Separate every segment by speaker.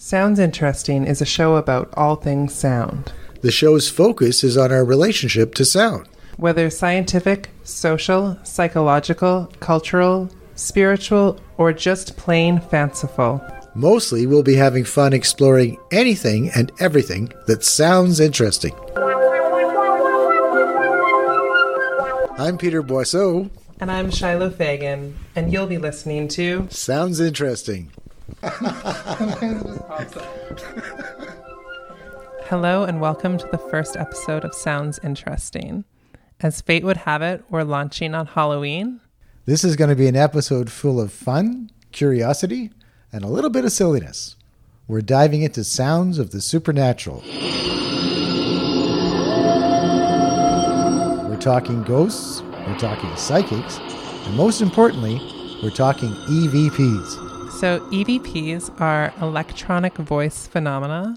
Speaker 1: Sounds Interesting is a show about all things sound.
Speaker 2: The show's focus is on our relationship to sound.
Speaker 1: Whether scientific, social, psychological, cultural, spiritual, or just plain fanciful.
Speaker 2: Mostly, we'll be having fun exploring anything and everything that sounds interesting. I'm Peter Boisseau.
Speaker 1: And I'm Shiloh Fagan, and you'll be listening to
Speaker 2: Sounds Interesting.
Speaker 1: Hello, and welcome to the first episode of Sounds Interesting. As fate would have it, we're launching on Halloween.
Speaker 2: This is going to be an episode full of fun, curiosity, and a little bit of silliness. We're diving into sounds of the supernatural. We're talking ghosts, we're talking psychics, and most importantly, we're talking EVPs.
Speaker 1: So, EVPs are electronic voice phenomena.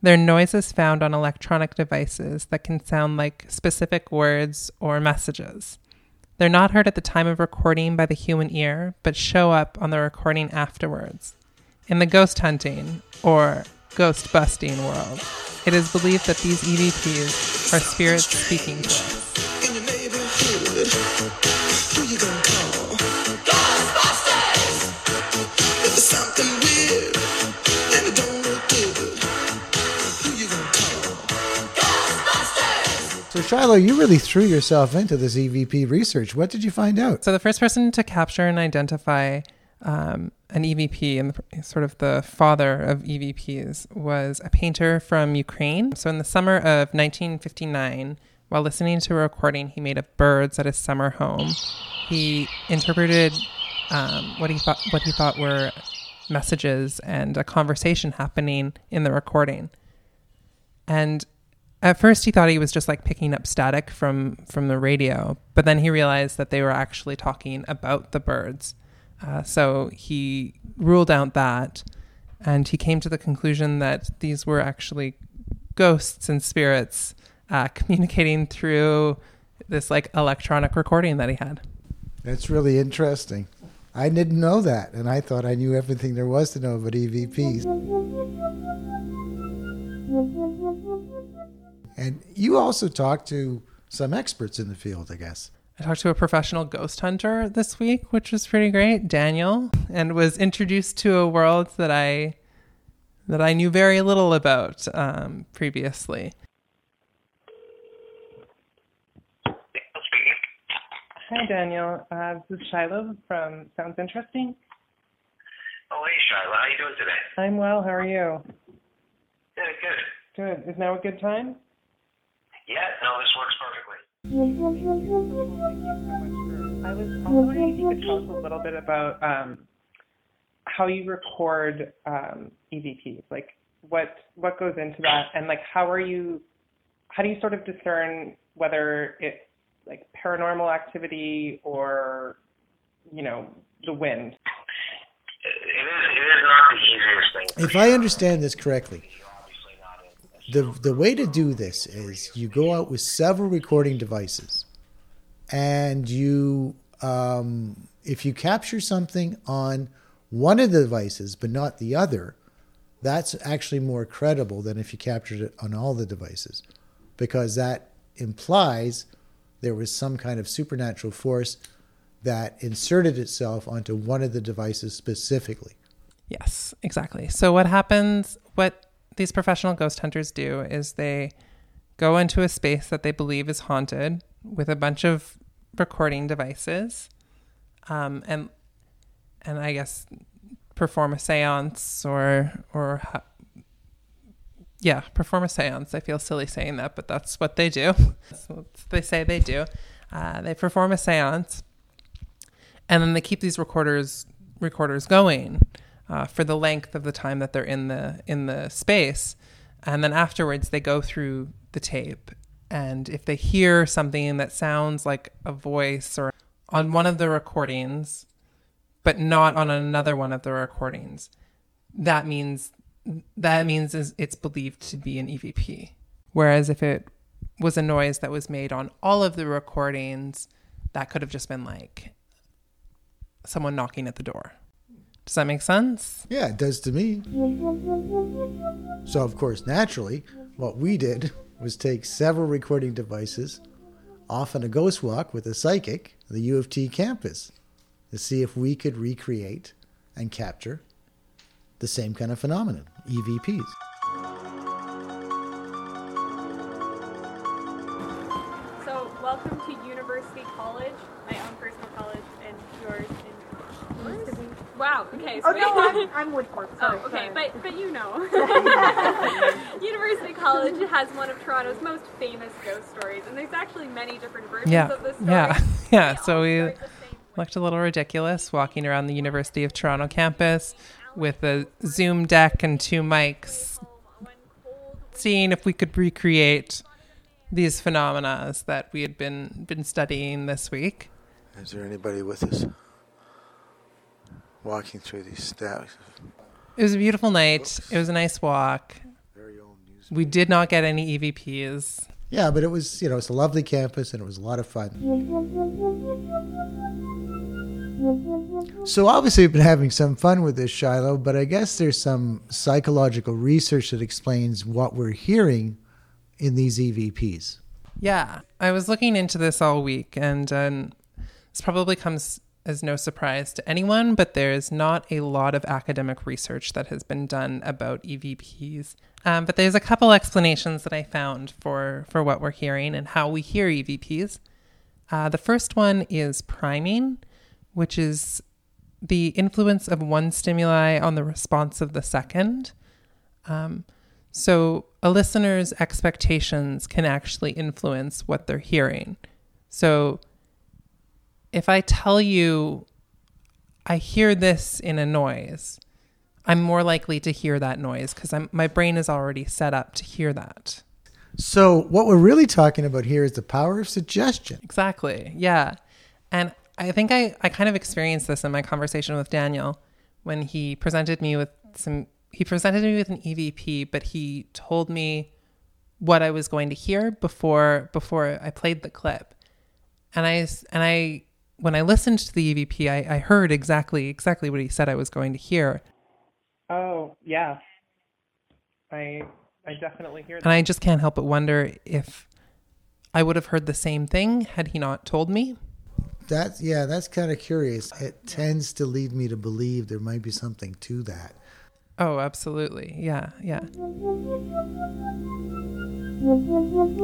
Speaker 1: They're noises found on electronic devices that can sound like specific words or messages. They're not heard at the time of recording by the human ear, but show up on the recording afterwards. In the ghost hunting or ghost busting world, it is believed that these EVPs are spirits speaking to us.
Speaker 2: So, Shiloh, you really threw yourself into this EVP research. What did you find out?
Speaker 1: So the first person to capture and identify um, an EVP and the, sort of the father of EVPs was a painter from Ukraine. So in the summer of 1959, while listening to a recording he made of birds at his summer home, he interpreted um, what he thought what he thought were messages and a conversation happening in the recording. And at first he thought he was just like picking up static from from the radio, but then he realized that they were actually talking about the birds. Uh, so he ruled out that, and he came to the conclusion that these were actually ghosts and spirits uh, communicating through this like electronic recording that he had.
Speaker 2: That's really interesting. I didn't know that, and I thought I knew everything there was to know about EVPs. And you also talked to some experts in the field, I guess.
Speaker 1: I talked to a professional ghost hunter this week, which was pretty great, Daniel, and was introduced to a world that I that I knew very little about um, previously. Hi, Daniel. Uh, this is Shiloh from Sounds Interesting.
Speaker 3: Oh, hey, Shiloh. How are you doing today?
Speaker 1: I'm well. How are you?
Speaker 3: Good, good.
Speaker 1: Good. Is now a good time?
Speaker 3: Yeah, no, this works perfectly.
Speaker 1: I was wondering if you could tell us a little bit about um, how you record um, EVPs, like what what goes into that, and like how are you, how do you sort of discern whether it's like paranormal activity or, you know, the wind?
Speaker 3: It it is, it is not the easiest thing.
Speaker 2: If I understand this correctly, the the way to do this is you go out with several recording devices, and you um, if you capture something on one of the devices but not the other, that's actually more credible than if you captured it on all the devices, because that implies there was some kind of supernatural force that inserted itself onto one of the devices specifically.
Speaker 1: Yes, exactly. So what happens what these professional ghost hunters do is they go into a space that they believe is haunted with a bunch of recording devices um, and and I guess perform a séance or or yeah, perform a séance. I feel silly saying that, but that's what they do. What they say they do. Uh, they perform a séance, and then they keep these recorders recorders going uh, for the length of the time that they're in the in the space, and then afterwards they go through the tape, and if they hear something that sounds like a voice or on one of the recordings, but not on another one of the recordings, that means that means it's believed to be an EVP. Whereas if it was a noise that was made on all of the recordings, that could have just been like someone knocking at the door. Does that make sense?
Speaker 2: Yeah, it does to me. So, of course, naturally, what we did was take several recording devices off on a ghost walk with a psychic, the U of T campus, to see if we could recreate and capture the same kind of phenomenon, EVPs.
Speaker 4: So, welcome to University College, my own personal college, and yours. And wow. Okay. Oh, so
Speaker 5: Oh no, I'm, I'm Woodcourt.
Speaker 4: Oh, okay,
Speaker 5: sorry.
Speaker 4: but but you know, University College has one of Toronto's most famous ghost stories, and there's actually many different versions
Speaker 1: Yeah.
Speaker 4: of this story.
Speaker 1: Yeah. Yeah.
Speaker 4: They
Speaker 1: So we
Speaker 4: start the same way.
Speaker 1: looked a little ridiculous walking around the University of Toronto campus with a Zoom deck and two mics, seeing if we could recreate these phenomena that we had been been studying this week.
Speaker 6: Is there anybody with us? Walking through these steps.
Speaker 1: It was a beautiful night. It was a nice walk.
Speaker 6: Very old news.
Speaker 1: We did not get any EVPs.
Speaker 2: Yeah, but it was, you know, it's a lovely campus and it was a lot of fun. So obviously we've been having some fun with this, Shiloh, but I guess there's some psychological research that explains what we're hearing in these E EVPs.
Speaker 1: Yeah, I was looking into this all week, and um, this probably comes as no surprise to anyone, but there's not a lot of academic research that has been done about EVPs. Um, but there's a couple explanations that I found for for what we're hearing and how we hear EVPs. Uh, the first one is priming, which is the influence of one stimuli on the response of the second. Um, so a listener's expectations can actually influence what they're hearing. So if I tell you I hear this in a noise, I'm more likely to hear that noise because my brain is already set up to hear that.
Speaker 2: So what we're really talking about here is the power of suggestion.
Speaker 1: Exactly. Yeah. And I think I, I kind of experienced this in my conversation with Daniel when he presented me with some he presented me with an EVP, but he told me what I was going to hear before before I played the clip. And I, and I when I listened to the EVP, I, I heard exactly exactly what he said I was going to hear. Oh, yeah. I I definitely hear that. And I just can't help but wonder if I would have heard the same thing had he not told me.
Speaker 2: That's yeah, that's kind of curious. It tends to lead me to believe there might be something to that.
Speaker 1: Oh, absolutely. Yeah, yeah. All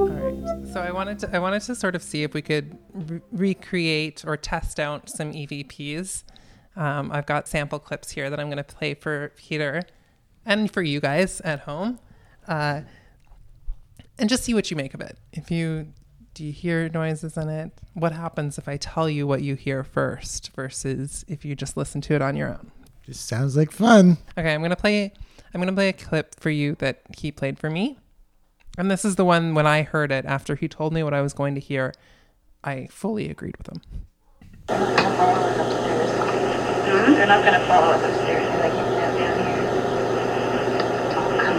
Speaker 1: right. So I wanted to I wanted to sort of see if we could re- recreate or test out some EVPs. Um, I've got sample clips here that I'm going to play for Peter and for you guys at home, uh, and just see what you make of it. If you do you hear noises in it? What happens if I tell you what you hear first versus if you just listen to it on your own?
Speaker 2: Just sounds like fun.
Speaker 1: Okay, I'm gonna play. I'm gonna play a clip for you that he played for me, and this is the one when I heard it after he told me what I was going to hear. I fully agreed with him.
Speaker 7: They're not gonna follow us upstairs. They're like, down, down here. Oh, come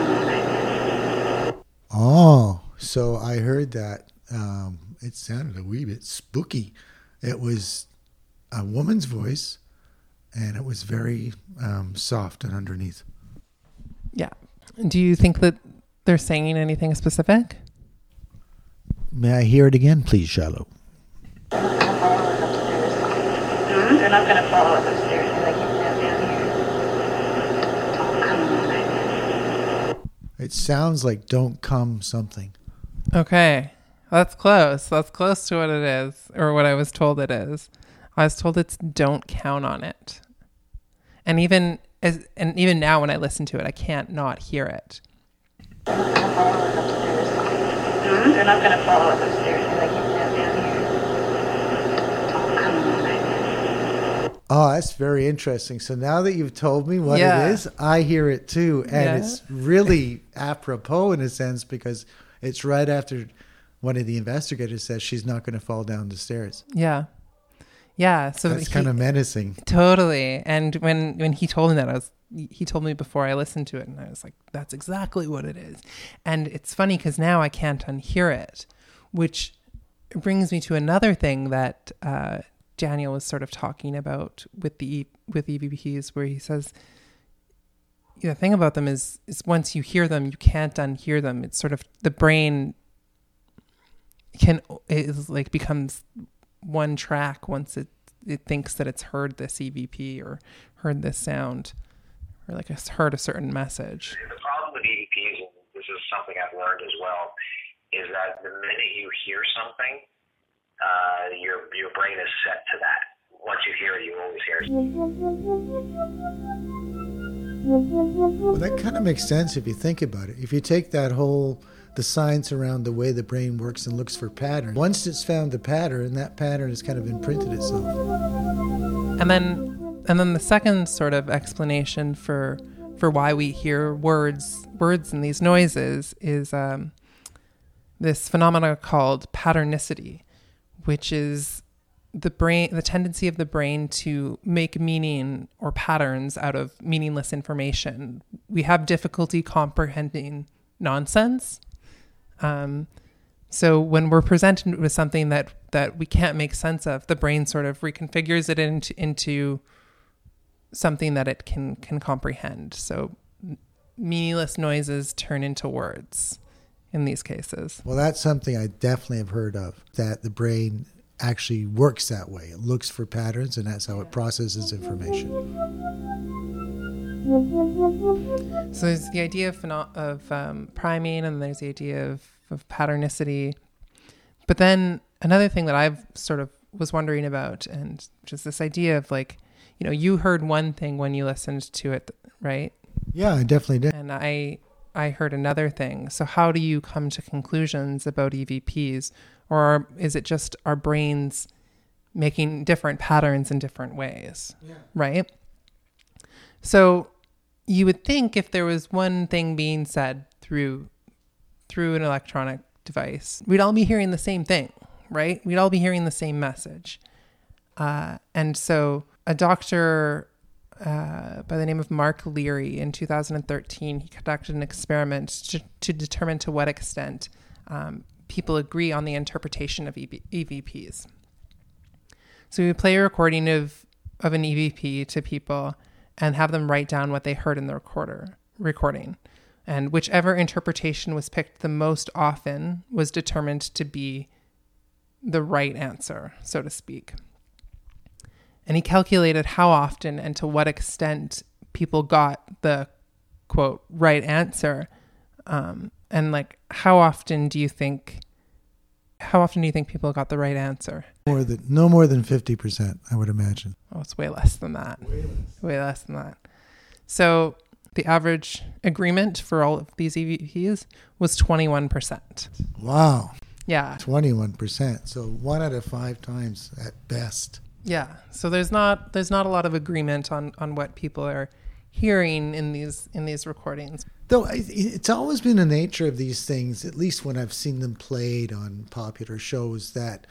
Speaker 7: on.
Speaker 2: Oh, so I heard that. Um, it sounded a wee bit spooky. It was a woman's voice, and it was very um, soft and underneath.
Speaker 1: Yeah. Do you think that they're saying anything specific?
Speaker 2: May I hear it again, please, Shiloh?
Speaker 7: They're not gonna follow us upstairs. They're like, down, down here. Come.
Speaker 2: It sounds like "Don't Come" something.
Speaker 1: Okay, that's close. That's close to what it is, or what I was told it is. I was told it's "Don't count on it," and even as and even now when I listen to it, I can't not hear it. Mm-hmm.
Speaker 7: They're not gonna follow us upstairs. They're like, down, down here. Oh, come on, baby.
Speaker 2: Oh, ah, that's very interesting. So now that you've told me what
Speaker 1: Yeah.
Speaker 2: it is, I hear it too, and
Speaker 1: Yeah.
Speaker 2: it's really apropos in a sense because it's right after one of the investigators says she's not going to fall down the stairs.
Speaker 1: Yeah, yeah. So he-
Speaker 2: kind of menacing.
Speaker 1: Totally. And when when he told me that, I was he told me before I listened to it, and I was like, "That's exactly what it is." And it's funny because now I can't unhear it, which brings me to another thing that uh, Daniel was sort of talking about with the with EVPs, where he says the thing about them is is once you hear them, you can't unhear them. It's sort of the brain can is like becomes one track once it it thinks that it's heard this EVP or heard this sound or like it's heard a certain message.
Speaker 3: The problem with EVPs, and this is something I've learned as well, is that the minute you hear something, uh, your your brain is set to that. Once you hear it, you always hear it.
Speaker 2: Well, that kind of makes sense if you think about it. If you take that whole the science around the way the brain works and looks for patterns, once it's found the pattern, that pattern has kind of imprinted itself.
Speaker 1: And then and then the second sort of explanation for for why we hear words words and these noises is um, this phenomena called patternicity, which is the brain the tendency of the brain to make meaning or patterns out of meaningless information. We have difficulty comprehending nonsense. Um, so when we're presented with something that that we can't make sense of, the brain sort of reconfigures it into into something that it can can comprehend. So meaningless noises turn into words in these cases.
Speaker 2: Well, that's something I definitely have heard of that the brain actually works that way. It looks for patterns, and that's how it processes information.
Speaker 1: So there's the idea of, of um, priming, and there's the idea of, of patternicity. But then another thing that I've sort of was wondering about, and just this idea of like, you know, you heard one thing when you listened to it, right?
Speaker 2: Yeah, I definitely did.
Speaker 1: And I I heard another thing. So how do you come to conclusions about EVPs, or is it just our brains making different patterns in different ways? Yeah. Right. So you would think if there was one thing being said through through an electronic device, we'd all be hearing the same thing, right? We'd all be hearing the same message. Uh, and so a doctor uh, by the name of Mark Leary in 2013, he conducted an experiment to, to determine to what extent um, people agree on the interpretation of EV- EVPs. So we play a recording of, of an EVP to people and have them write down what they heard in the recorder recording. And whichever interpretation was picked the most often was determined to be the right answer, so to speak. And he calculated how often and to what extent people got the quote right answer. Um, and like, how often do you think? How often do you think people got the right answer?
Speaker 2: More than no more than fifty percent, I would imagine.
Speaker 1: Oh, it's way less than that. Way less. Way less than that. So the average agreement for all of these EVPs was 21%.
Speaker 2: Wow,
Speaker 1: Yeah.
Speaker 2: twenty-one percent. So one out of five times at best.
Speaker 1: Yeah. So there's not there's not a lot of agreement on on what people are hearing in these in these recordings.
Speaker 2: Though it's always been the nature of these things, at least when I've seen them played on popular shows, that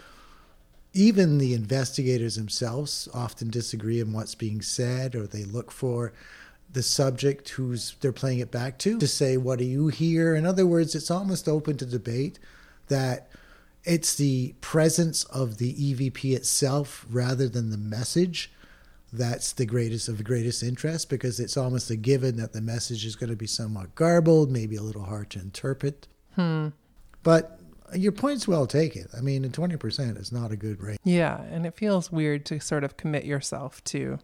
Speaker 2: even the investigators themselves often disagree on what's being said, or they look for the subject who's they're playing it back to to say, "What do you hear?" In other words, it's almost open to debate that it's the presence of the EVP itself rather than the message that's the greatest of the greatest interest because it's almost a given that the message is going to be somewhat garbled, maybe a little hard to interpret. Hmm. But your point's well taken. I mean, twenty percent is not a good rate.
Speaker 1: Yeah, and it feels weird to sort of commit yourself to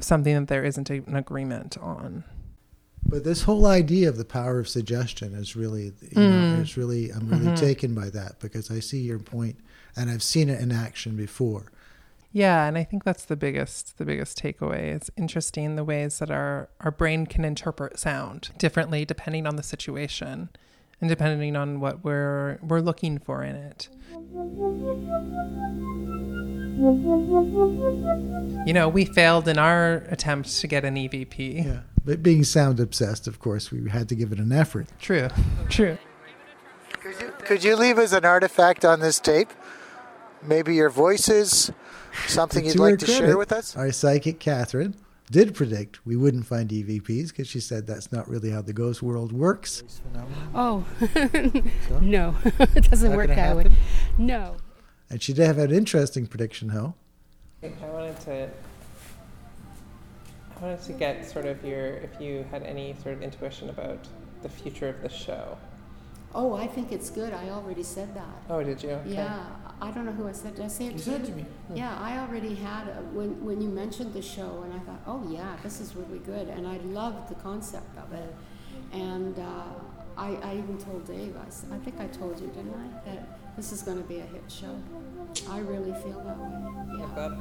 Speaker 1: something that there isn't an agreement on.
Speaker 2: But this whole idea of the power of suggestion is really, you know, is really, I'm really taken by that because I see your point and I've seen it in action before.
Speaker 1: Yeah, and I think that's the biggest the biggest takeaway. It's interesting the ways that our our brain can interpret sound differently depending on the situation and depending on what we're we're looking for in it. You know, we failed in our attempt to get an EVP.
Speaker 2: Yeah. But being sound obsessed, of course, we had to give it an effort.
Speaker 1: True. True.
Speaker 2: Could you, could you leave as an artifact on this tape? Maybe your voices, something you'd like to
Speaker 6: credit,
Speaker 2: share with us? Our psychic, Catherine, did predict we wouldn't find EVPs because she said that's not really how the ghost world works.
Speaker 5: Oh, no, it doesn't
Speaker 2: Not
Speaker 5: work
Speaker 2: gonna
Speaker 5: that way. No.
Speaker 2: And she did have an interesting prediction, Ho.
Speaker 1: I wanted to. I wanted to get sort of your, if you had any sort of intuition about the future of the show.
Speaker 5: Oh, I think it's good. I already said that.
Speaker 1: Oh, did you? Okay.
Speaker 5: Yeah, I don't know who I said. Did I say it to you? Yeah, I already had a, when when you mentioned the show, and I thought, oh yeah, this is really good, and I loved the concept of it. And uh, I, I even told Dave. I think I told you, didn't I, that this is going to be a hit show. I really feel that way. Yeah,
Speaker 1: But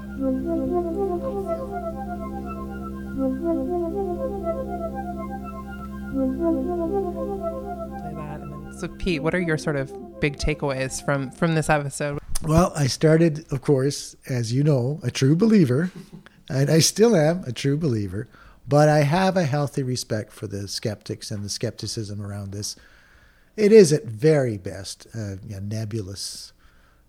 Speaker 1: play that. So, Pete, what are your sort of big takeaways from from this episode?
Speaker 2: Well, I started, of course, as you know, a true believer, and I still am a true believer, but I have a healthy respect for the skeptics and the skepticism around this. It is at very best a, a nebulous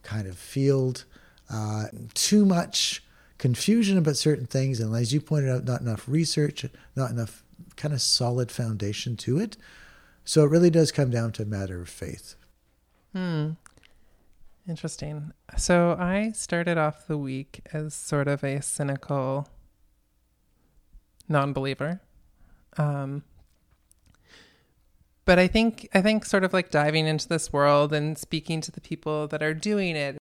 Speaker 2: kind of field, uh, too much confusion about certain things, and as you pointed out, not enough research, not enough kind of solid foundation to it. So it really does come down to a matter of faith.
Speaker 1: Interesting. So I started off the week as sort of a cynical non-believer. Um, but I think I think sort of like diving into this world and speaking to the people that are doing it,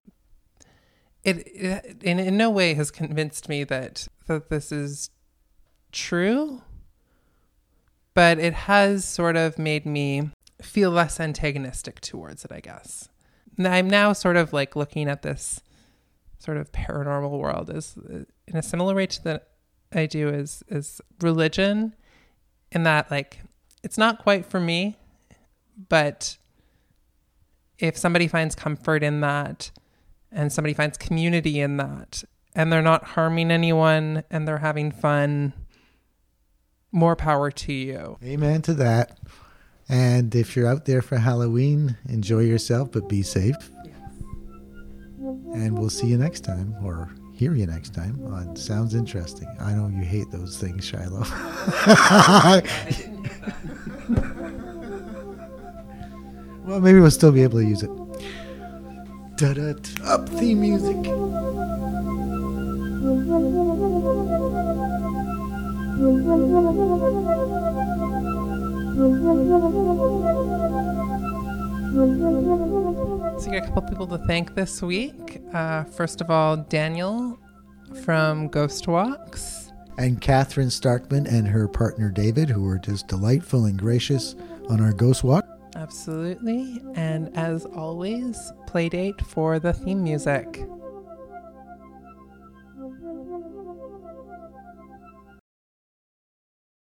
Speaker 1: it, it in, in no way has convinced me that that this is true. But it has sort of made me feel less antagonistic towards it, I guess. I'm now sort of like looking at this sort of paranormal world as uh, in a similar way to that I do is is religion in that like it's not quite for me but if somebody finds comfort in that and somebody finds community in that and they're not harming anyone and they're having fun more power to you
Speaker 2: Amen to that. And if you're out there for Halloween, enjoy yourself, but be safe. And we'll see you next time, or hear you next time on Sounds Interesting. I know you hate those things, Shiloh. well, maybe we'll still be able to use it. Da-da, up theme music.
Speaker 1: So you got a couple people to thank this week. Uh, first of all, Daniel from Ghost Walks.
Speaker 2: and Catherine Starkman and her partner David, who were just delightful and gracious on our ghost walk.
Speaker 1: Absolutely. And as always, playdate for the theme music.